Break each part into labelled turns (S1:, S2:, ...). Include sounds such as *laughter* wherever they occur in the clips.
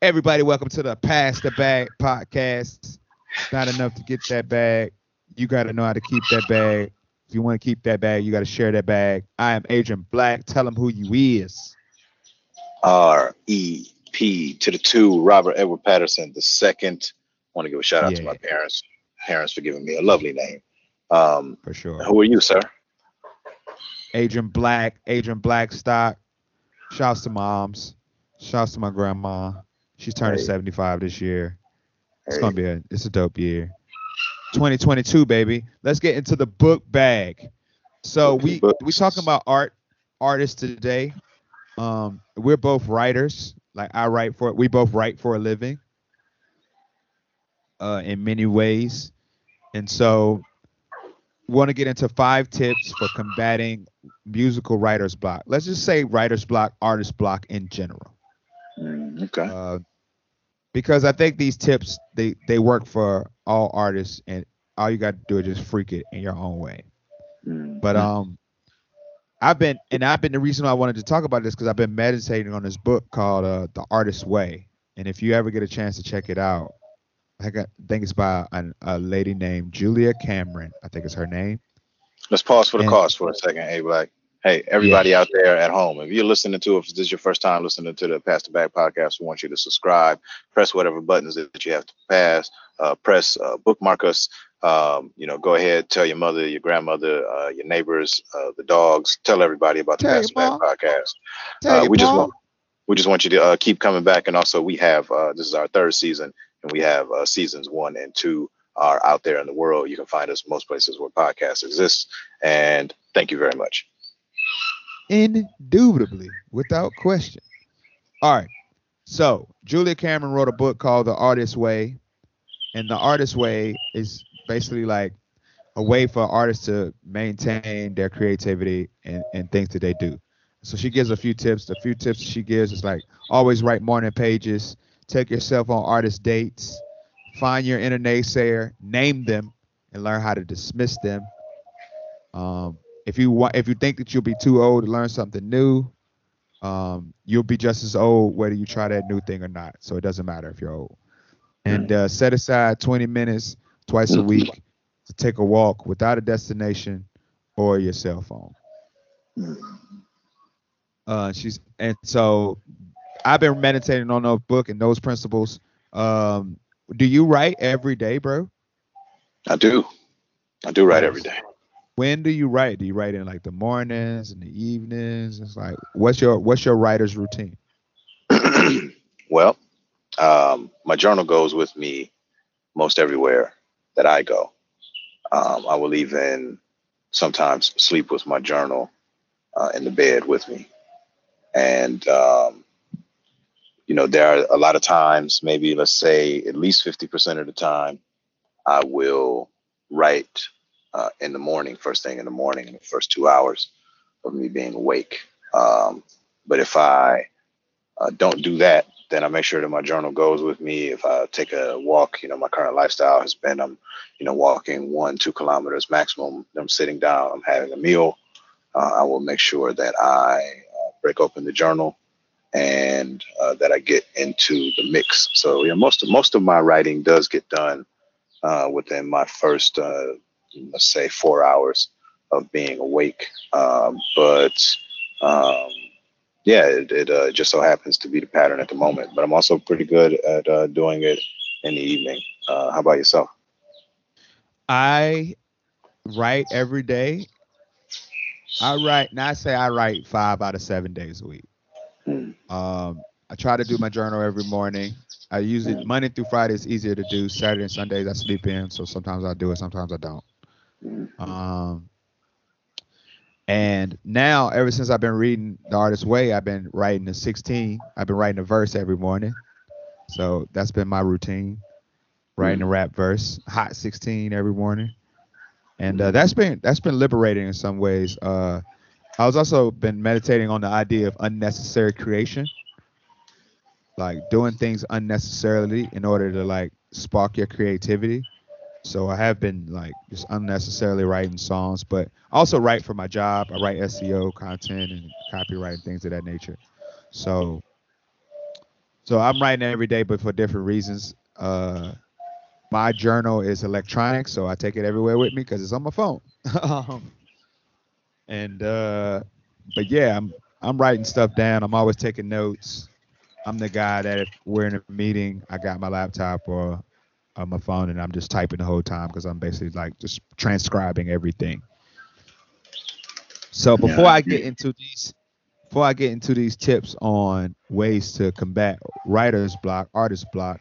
S1: Everybody, welcome to the Pass the Bag podcast. It's not enough to get that bag. You got to know how to keep that bag. If you want to keep that bag, you got to share that bag. I am Adrian Black. Tell them who you is.
S2: R E P to the two, Robert Edward Patterson the second. Want to give a shout out to my parents. Parents for giving me a lovely name. Um,
S1: For sure.
S2: who are you, sir?
S1: Adrian Black, Agent Blackstock. Shouts to moms. Shouts to my grandma. She's turning
S2: Hey.
S1: 75 this year. It's gonna be a it's a dope year. 2022, baby. Let's get into the book bag. So we we talking about art artists today. Um, we're both writers. Like I write for we both write for a living. Uh, in many ways, and so we want to get into five tips for combating musical writer's block. Let's just say writer's block, artist block in general
S2: Mm, okay.
S1: uh, because I think these tips they they work for all artists, and all you got to do is just freak it in your own way.
S2: Mm,
S1: But um, I've been and I've been the reason I wanted to talk about this because I've been meditating on this book called uh, The Artist's Way, and if you ever get a chance to check it out, I got- I think it's by an, a lady named Julia Cameron. I think it's her name.
S2: Let's pause for the
S1: and-
S2: cause for a second. Hey, Black. Hey, everybody out there at home, if you're listening to, if this is your first time listening to the Pass the Bag podcast, we want you to subscribe, press whatever buttons that you have to pass, uh, press uh, bookmark us. Um, you know, go ahead, tell your mother, your grandmother, uh, your neighbors, uh, the dogs, tell everybody about the
S1: Tell
S2: Pass the Bag podcast. Uh, we just
S1: mom.
S2: want we just want you to uh, keep coming back, and also we have uh, this is our third season, and we have uh, seasons one and two are out there in the world. You can find us most places where podcasts exist. And thank you very much.
S1: Indubitably, without question. All right. So Julia Cameron wrote a book called The Artist's Way. And the Artist's Way is basically like a way for artists to maintain their creativity and, and things that they do. So she gives a few tips. The few tips she gives is like always write morning pages, take yourself on artist dates, find your inner naysayer, name them, and learn how to dismiss them. Um, if you want, if you think that you'll be too old to learn something new, um, you'll be just as old whether you try that new thing or not. So it doesn't matter if you're old. And uh, set aside 20 minutes twice a week to take a walk without a destination or your cell phone. Uh, she's and so I've been meditating on the book and those principles. Um, do you write every day, bro?
S2: I do. I do write every day.
S1: When do you write? Do you write in like the mornings and the evenings? It's like what's your what's your writer's routine? *clears throat*
S2: well, um, my journal goes with me most everywhere that I go. Um, I will even sometimes sleep with my journal uh, in the bed with me. And, um, you know, there are a lot of times, maybe let's say at least 50% of the time, I will write uh, in the morning, first thing in the morning, in the first two hours of me being awake. Um, but if I uh, don't do that, then I make sure that my journal goes with me. If I take a walk, you know, my current lifestyle has been I'm, you know, walking one, two kilometers maximum. I'm sitting down, I'm having a meal. Uh, I will make sure that I uh, break open the journal and uh, that I get into the mix. So yeah, most of most of my writing does get done uh, within my first, uh, let's say, four hours of being awake. Um, but um, yeah, it, it uh, just so happens to be the pattern at the moment. But I'm also pretty good at uh, doing it in the evening. Uh, how about yourself?
S1: I write every day. I write, not say I write five out of seven days a week.
S2: Hmm.
S1: Um, I try to do my journal every morning. I usually Monday through Friday is easier to do. Saturday and Sundays I sleep in, so sometimes I do it, sometimes I don't. Um, and now, ever since I've been reading The Artist's Way, I've been writing a 16. I've been writing a verse every morning. So that's been my routine, writing a rap verse, hot 16 every morning. And uh, that's been that's been liberating in some ways. Uh, I was also been meditating on the idea of unnecessary creation, like doing things unnecessarily in order to like spark your creativity. So I have been like just unnecessarily writing songs, but I also write for my job. I write SEO content and copyright and things of that nature. So So I'm writing every day, but for different reasons. Uh, my journal is electronic, so I take it everywhere with me because it's on my phone. *laughs* um, and uh, but yeah, I'm I'm writing stuff down. I'm always taking notes. I'm the guy that if we're in a meeting, I got my laptop or on my phone and I'm just typing the whole time because I'm basically like just transcribing everything. So before
S2: Yeah.
S1: I get into these before I get into these tips on ways to combat writer's block, artist block,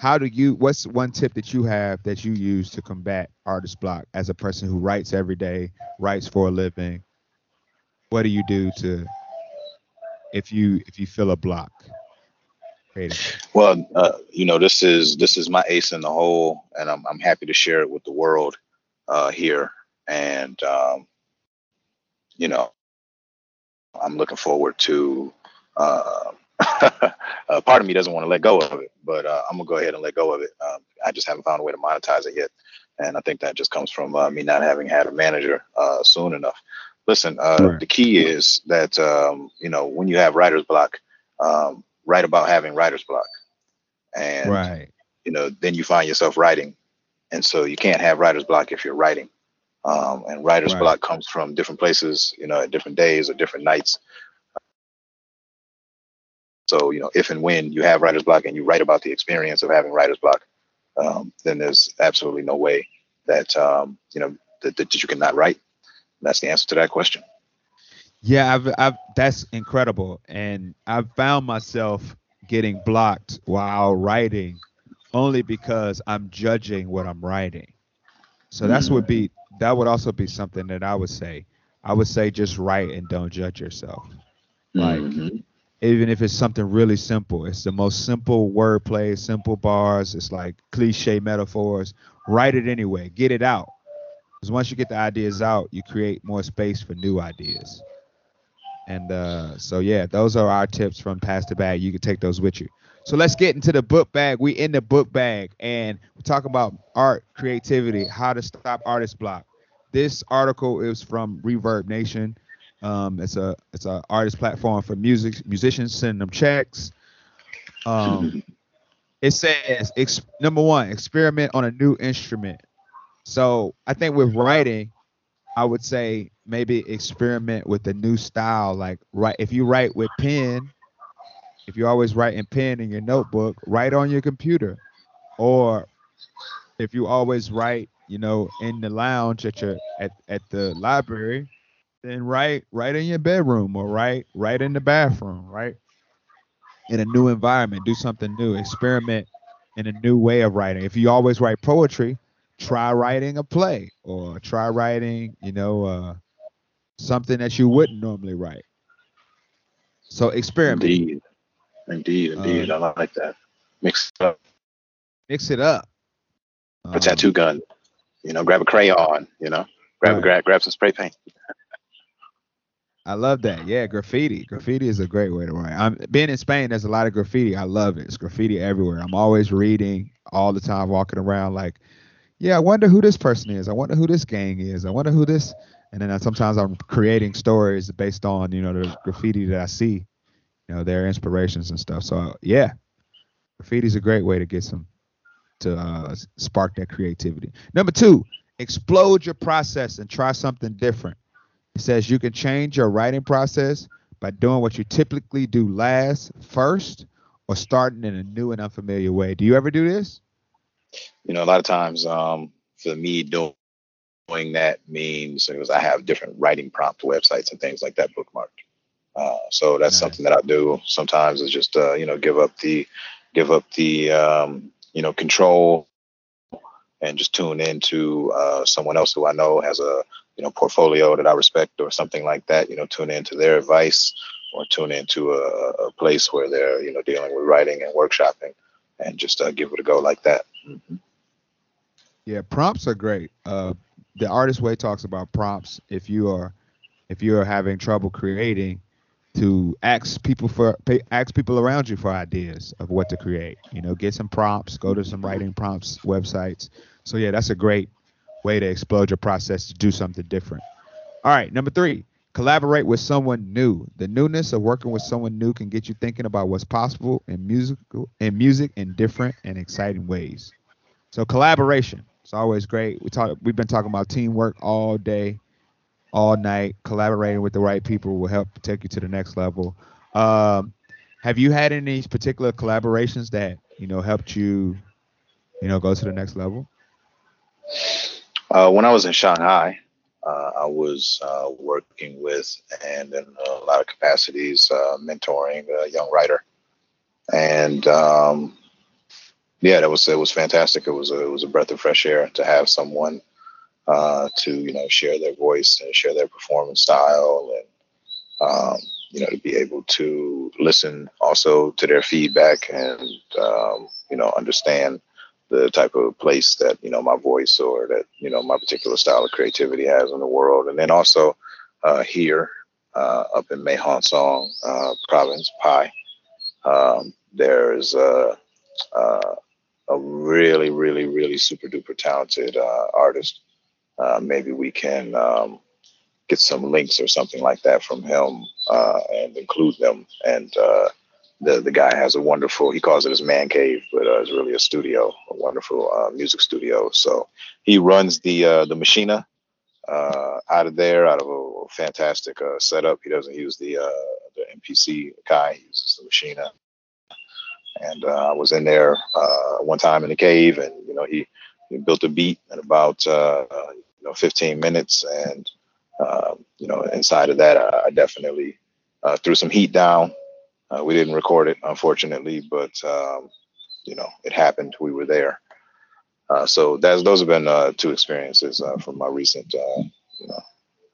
S1: how do you what's one tip that you have that you use to combat artist block as a person who writes every day, writes for a living? What do you do to if you if you feel a block?
S2: Well, uh, you know, this is this is my ace in the hole, and I'm I'm happy to share it with the world uh, here. And um, you know, I'm looking forward to. Uh, *laughs* uh, part of me doesn't want to let go of it, but uh, I'm gonna go ahead and let go of it. Um, I just haven't found a way to monetize it yet, and I think that just comes from uh, me not having had a manager uh, soon enough. Listen, uh,
S1: Right.
S2: the key is that um, you know when you have writer's block, um, write about having writer's block, and
S1: Right.
S2: you know then you find yourself writing, and so you can't have writer's block if you're writing. Um, and writer's
S1: Right.
S2: block comes from different places, you know, at different days or different nights. So, you know, if and when you have writer's block and you write about the experience of having writer's block, um, then there's absolutely no way that, um, you know, that, that you cannot write. That's the answer to that question.
S1: Yeah, I've, I've that's incredible, and I've found myself getting blocked while writing, only because I'm judging what I'm writing. So that's would be that would also be something that I would say. I would say just write and don't judge yourself. Like
S2: Mhm.
S1: even if it's something really simple, it's the most simple wordplay, simple bars. It's like cliche metaphors. Write it anyway. Get it out. Because once you get the ideas out, you create more space for new ideas. And uh, so yeah, those are our tips from Pass the Bag. You can take those with you. So let's get into the book bag. We in the book bag, and we're talking about art, creativity, how to stop artist block. This article is from ReverbNation. Um, it's a it's a artist platform for music musicians sending them checks. Um, it says ex- number one, experiment on a new instrument. So I think with writing, I would say maybe experiment with a new style. Like write if you write with pen, if you always write in pen in your notebook, write on your computer. Or if you always write, you know, in the lounge at your at, at the library, then write write in your bedroom or write write in the bathroom, right? In a new environment, do something new, experiment in a new way of writing. If you always write poetry, try writing a play or try writing, you know, uh, something that you wouldn't normally write. So experiment,
S2: Indeed. Indeed. Indeed.
S1: Uh,
S2: I like that. Mix it up.
S1: mix it up.
S2: A
S1: Um,
S2: tattoo gun. You know, grab a crayon. You know, grab
S1: Right.
S2: grab grab some spray paint.
S1: I love that. Yeah, graffiti. Graffiti is a great way to write. I'm being in Spain. There's a lot of graffiti. I love it. It's graffiti everywhere. I'm always reading all the time, walking around like, yeah, I wonder who this person is. I wonder who this gang is. I wonder who this. And then I, sometimes I'm creating stories based on you know the graffiti that I see, you know their inspirations and stuff. So yeah, graffiti is a great way to get some to uh, spark that creativity. Number two, explode your process and try something different. It says you can change your writing process by doing what you typically do last first or starting in a new and unfamiliar way. Do you ever do this?
S2: You know, a lot of times um, for me doing that means because I have different writing prompt websites and things like that bookmarked. Uh, so that's
S1: Nice.
S2: something that I do. Sometimes is just uh, you know give up the give up the um, you know control and just tune into uh, someone else who I know has a you know portfolio that I respect or something like that. You know, tune into their advice or tune into a, a place where they're you know dealing with writing and workshopping and just uh, give it a go like that. Mhm.
S1: Yeah, prompts are great. Uh, the artist way talks about prompts. If you are if you are having trouble creating, to ask people for ask people around you for ideas of what to create. You know, get some prompts. Go to some writing prompts websites. So yeah, that's a great way to explode your process to do something different. All right, number three, Collaborate with someone new. The newness of working with someone new can get you thinking about what's possible in musical in music in different and exciting ways. So collaboration. It's always great. We talk we've been talking about teamwork all day, all night. Collaborating with the right people will help take you to the next level. Um, have you had any particular collaborations that, you know, helped you, you know, go to the next level?
S2: Uh, when I was in Shanghai, uh, I was uh, working with and in a lot of capacities uh, mentoring a young writer, and um, yeah, that was it was fantastic. It was a, it was a breath of fresh air to have someone uh, to you know share their voice and share their performance style, and um, you know to be able to listen also to their feedback and um, you know understand the type of place that you know my voice or that you know my particular style of creativity has in the world, and then also uh, here uh, up in Mae Hong Son uh, province, Pai, um, there's a, uh, a really, really, really super duper talented uh, artist. Uh, maybe we can um, get some links or something like that from him uh, and include them. And uh, the the guy has a wonderful. He calls it his man cave, but uh, it's really a studio, a wonderful uh, music studio. So he runs the uh, the Maschine uh, out of there, out of a fantastic uh, setup. He doesn't use the uh, the MPC guy. He uses the Maschine. And I was in there one time in the cave, and you know he, he built a beat in about you know 15 minutes, and um, you know inside of that I, I definitely threw some heat down. Uh, we didn't record it, unfortunately, but um, you know it happened. We were there. Uh, so that's those have been uh, two experiences uh, from my recent. Uh, you know,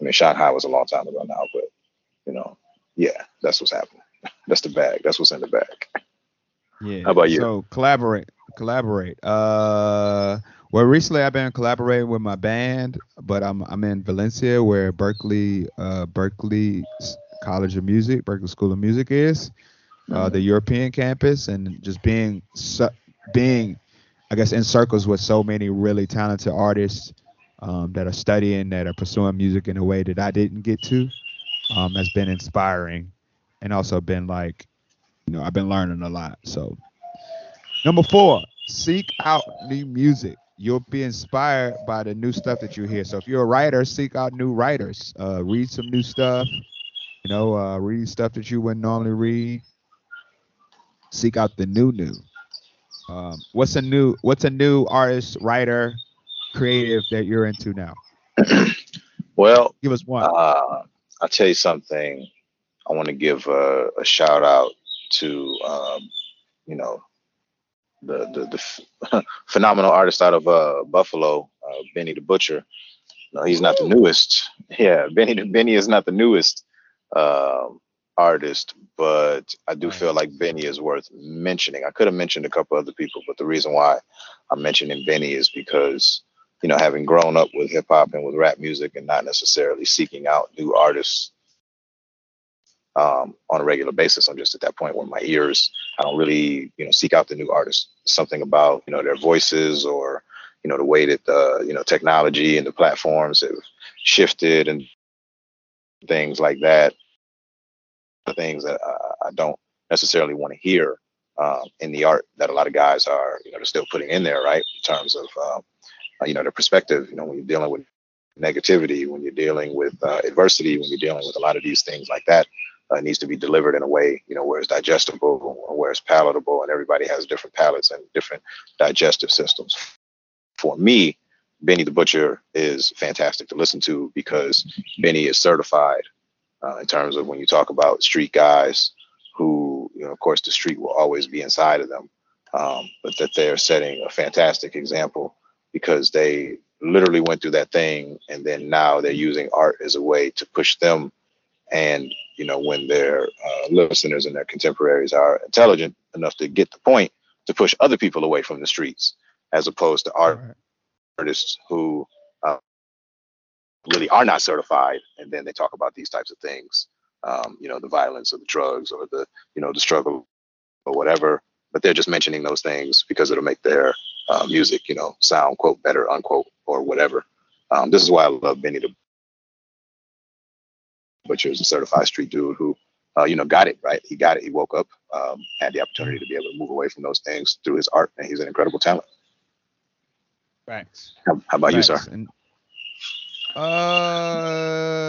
S2: I mean, Shanghai was a long time ago now, but you know, yeah, that's what's happening. *laughs* That's the bag. That's what's in the bag.
S1: Yeah.
S2: How about you?
S1: So collaborate, collaborate. Uh, well, recently I've been collaborating with my band, but I'm I'm in Valencia, where Berklee, uh, Berklee College of Music, Berklee School of Music is, uh, the European campus, and just being being, I guess, in circles with so many really talented artists um, that are studying, that are pursuing music in a way that I didn't get to, um, has been inspiring, and also been like you know, I've been learning a lot. So, number four, seek out new music. You'll be inspired by the new stuff that you hear. So, if you're a writer, seek out new writers. Uh, read some new stuff. You know, uh, read stuff that you wouldn't normally read. Seek out the new new. Um, what's a new What's a new artist, writer, creative that you're into now? *clears throat*
S2: Well,
S1: Give us one.
S2: Uh, I'll tell you something. I want to give a, a shout out to, um, you know, the the, the ph- *laughs* phenomenal artist out of uh, Buffalo, uh, Benny the Butcher. No, he's not the newest. *laughs* Yeah, Benny the Benny is not the newest um, artist, but I do feel like Benny is worth mentioning. I could have mentioned a couple other people, but the reason why I'm mentioning Benny is because you know, having grown up with hip hop and with rap music and not necessarily seeking out new artists um, on a regular basis. I'm just at that point where my ears, I don't really, you know, seek out the new artists. Something about, you know, their voices or, you know, the way that the, you know, technology and the platforms have shifted and things like that. Things that I, I don't necessarily want to hear um, in the art that a lot of guys are, you know, they're still putting in there, right? In terms of, um, uh, you know, their perspective, you know, when you're dealing with negativity, when you're dealing with uh, adversity, when you're dealing with a lot of these things like that, uh, it needs to be delivered in a way, you know, where it's digestible, where it's palatable, and everybody has different palates and different digestive systems. For me, Benny the Butcher is fantastic to listen to because Benny is certified uh, in terms of when you talk about street guys who, you know, of course, the street will always be inside of them, um, but that they're setting a fantastic example because they literally went through that thing and then now they're using art as a way to push them and you know when their uh, listeners and their contemporaries are intelligent enough to get the point to push other people away from the streets as opposed to art artists who really are not certified and then they talk about these types of things um, you know the violence or the drugs or the you know the struggle or whatever but they're just mentioning those things because it'll make their uh, music you know sound quote better unquote or whatever um, this is why i love benny the Butcher is a certified street dude who, uh, you know, got it right. He got it. He woke up, um, had the opportunity to be able to move away from those things through his art, and he's an incredible talent.
S1: Thanks.
S2: How, how about
S1: Thanks.
S2: you, sir?
S1: And, uh,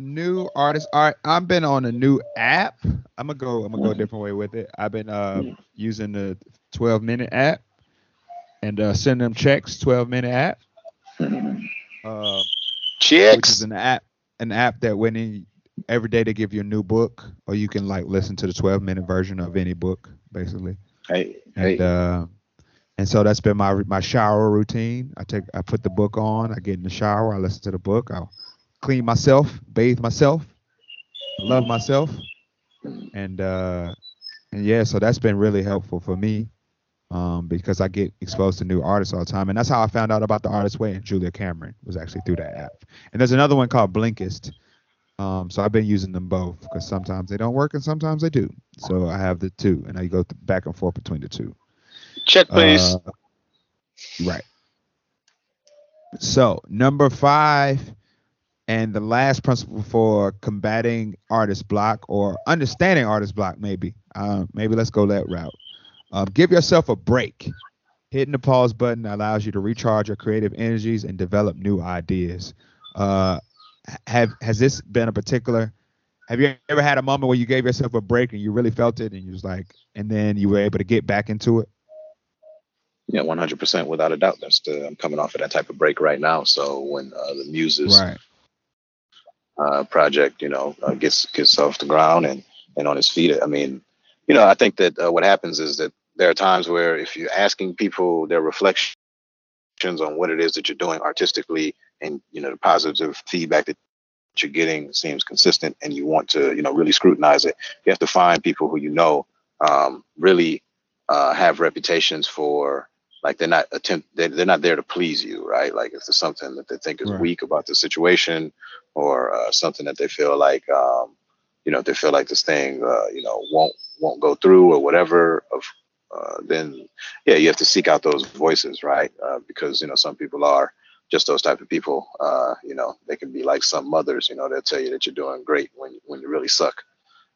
S1: new artist. All right, I've been on a new app. I'm gonna go. I'm gonna go a different way with it. I've been uh using the 12 minute app and uh send them checks. 12 minute app. Uh, which is an app an app that when in, every day they give you a new book or you can like listen to the 12 minute version of any book basically
S2: Hey,
S1: and
S2: hey.
S1: uh and so that's been my my shower routine. I take i put the book on i get in the shower i listen to the book i'll clean myself bathe myself love myself. And uh and yeah so that's been really helpful for me um because i get exposed to new artists all the time. And that's how i found out about the artist way and julia cameron was actually through that app. And there's another one called blinkist. Um so i've been using them both because sometimes they don't work and sometimes they do. So i have the two and i go back and forth between the two
S2: Check, please.
S1: uh, right. So number five, and the last principle for combating artist block or understanding artist block, maybe. Uh, maybe let's go that route. Um, give yourself a break. Hitting the pause button allows you to recharge your creative energies and develop new ideas. Uh, have has this been a particular? Have you ever had a moment where you gave yourself a break and you really felt it, and you was like, and then you were able to get back into it?
S2: Yeah, 100% without a doubt. That's the I'm coming off of that type of break right now. So when uh, the Muses
S1: Right.
S2: uh, project, you know, uh, gets gets off the ground and and on his feet, I mean, you know, I think that uh, what happens is that there are times where if you're asking people their reflections on what it is that you're doing artistically, and you know, the positive feedback that you're getting seems consistent, and you want to, you know, really scrutinize it, you have to find people who you know um, really uh, have reputations for like they're not attempt they're, they're not there to please you right like if there's something that they think is
S1: Right.
S2: weak about the situation or uh, something that they feel like um, you know if they feel like this thing uh, you know won't won't go through or whatever of uh, then yeah you have to seek out those voices right uh, because you know some people are just those type of people uh, you know they can be like some mothers you know they'll tell you that you're doing great when when you really suck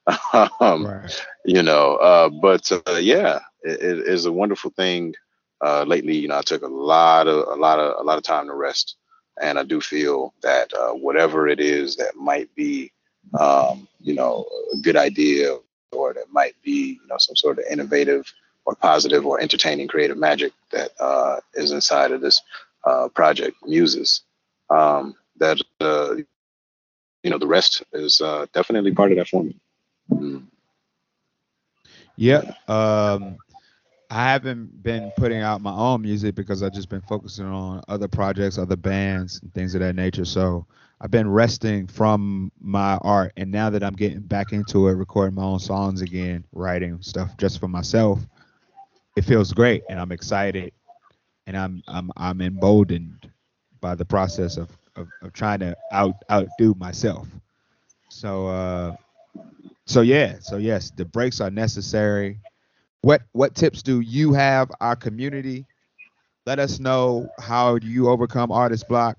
S2: *laughs* um,
S1: right.
S2: you know uh but uh, yeah it, it is a wonderful thing uh lately you know i took a lot of a lot of a lot of time to rest and i do feel that uh, whatever it is that might be um you know a good idea or that might be you know some sort of innovative or positive or entertaining creative magic that uh is inside of this uh project muses um that uh you know the rest is uh definitely part of that formula Mm.
S1: Yeah. Um, I haven't been putting out my own music because I've just been focusing on other projects, other bands, and things of that nature. So I've been resting from my art, and now that I'm getting back into it, recording my own songs again, writing stuff just for myself, it feels great, and I'm excited, and I'm I'm I'm emboldened by the process of of, of trying to out outdo myself. So uh, so yeah, so yes, the breaks are necessary. What what tips do you have our community? Let us know how you overcome artist block.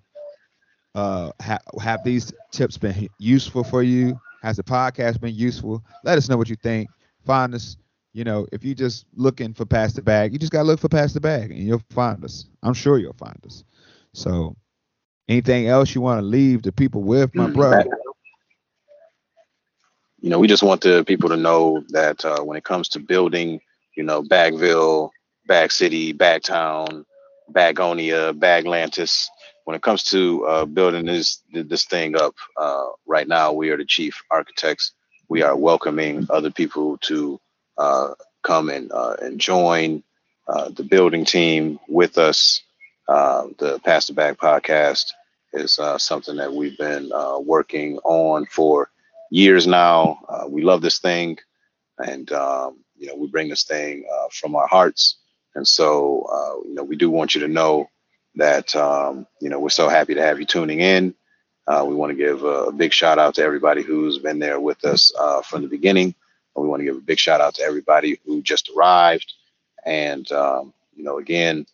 S1: Uh, ha- have these tips been useful for you? Has the podcast been useful? Let us know what you think. Find us. You know, if you're just looking for past the bag, you just gotta look for past the bag, and you'll find us. I'm sure you'll find us. So, anything else you want to leave the people with, my
S2: Mm,
S1: brother?
S2: you know, we just want the people to know that uh, when it comes to building, you know, Bagville, Bag City, Bagtown, Bagonia, Baglantis, when it comes to uh, building this this thing up, uh, right now we are the chief architects. We are welcoming other people to uh, come and uh, and join uh, the building team with us. Uh, the Pass the Bag podcast is something that we've been working on for years now. We love this thing, and um, you know we bring this thing uh, from our hearts. And so uh, you know we do want you to know that um, you know we're so happy to have you tuning in. Uh, we want to give a big shout out to everybody who's been there with us uh, from the beginning. And we want to give a big shout out to everybody who just arrived. And um, you know, again,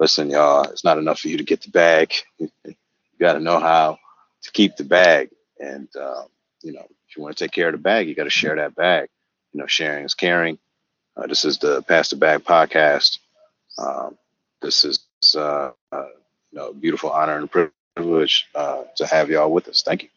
S2: listen, y'all, it's not enough for you to get the bag. *laughs* you got to know how to keep the bag And uh, you know, if you want to take care of the bag, you got to share that bag. You know, sharing is caring. Uh, this is the Pass the Bag podcast. Um, this is uh, uh, you know, beautiful honor and privilege uh, to have y'all with us. Thank you.